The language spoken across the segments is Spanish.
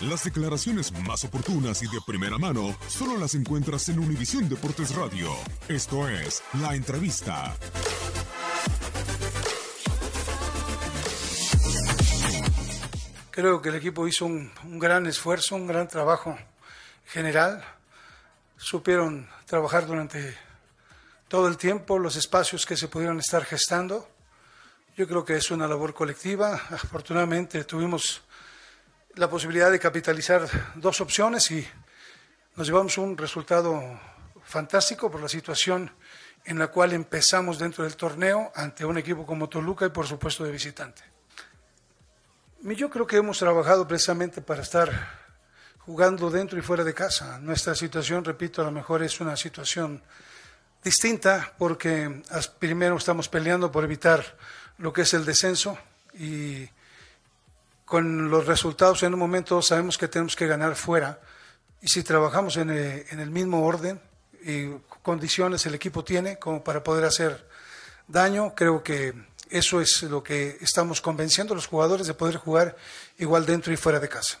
Las declaraciones más oportunas y de primera mano solo las encuentras en Univisión Deportes Radio. Esto es La Entrevista. Creo que el equipo hizo un, un gran esfuerzo, un gran trabajo general. Supieron trabajar durante todo el tiempo, los espacios que se pudieron estar gestando. Yo creo que es una labor colectiva. Afortunadamente tuvimos la posibilidad de capitalizar dos opciones y nos llevamos un resultado fantástico por la situación en la cual empezamos dentro del torneo ante un equipo como Toluca y por supuesto de visitante. Yo creo que hemos trabajado precisamente para estar jugando dentro y fuera de casa. Nuestra situación, repito, a lo mejor es una situación distinta porque primero estamos peleando por evitar lo que es el descenso y con los resultados en un momento sabemos que tenemos que ganar fuera y si trabajamos en el, en el mismo orden y condiciones el equipo tiene como para poder hacer daño, creo que eso es lo que estamos convenciendo a los jugadores de poder jugar igual dentro y fuera de casa.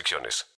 restricciones.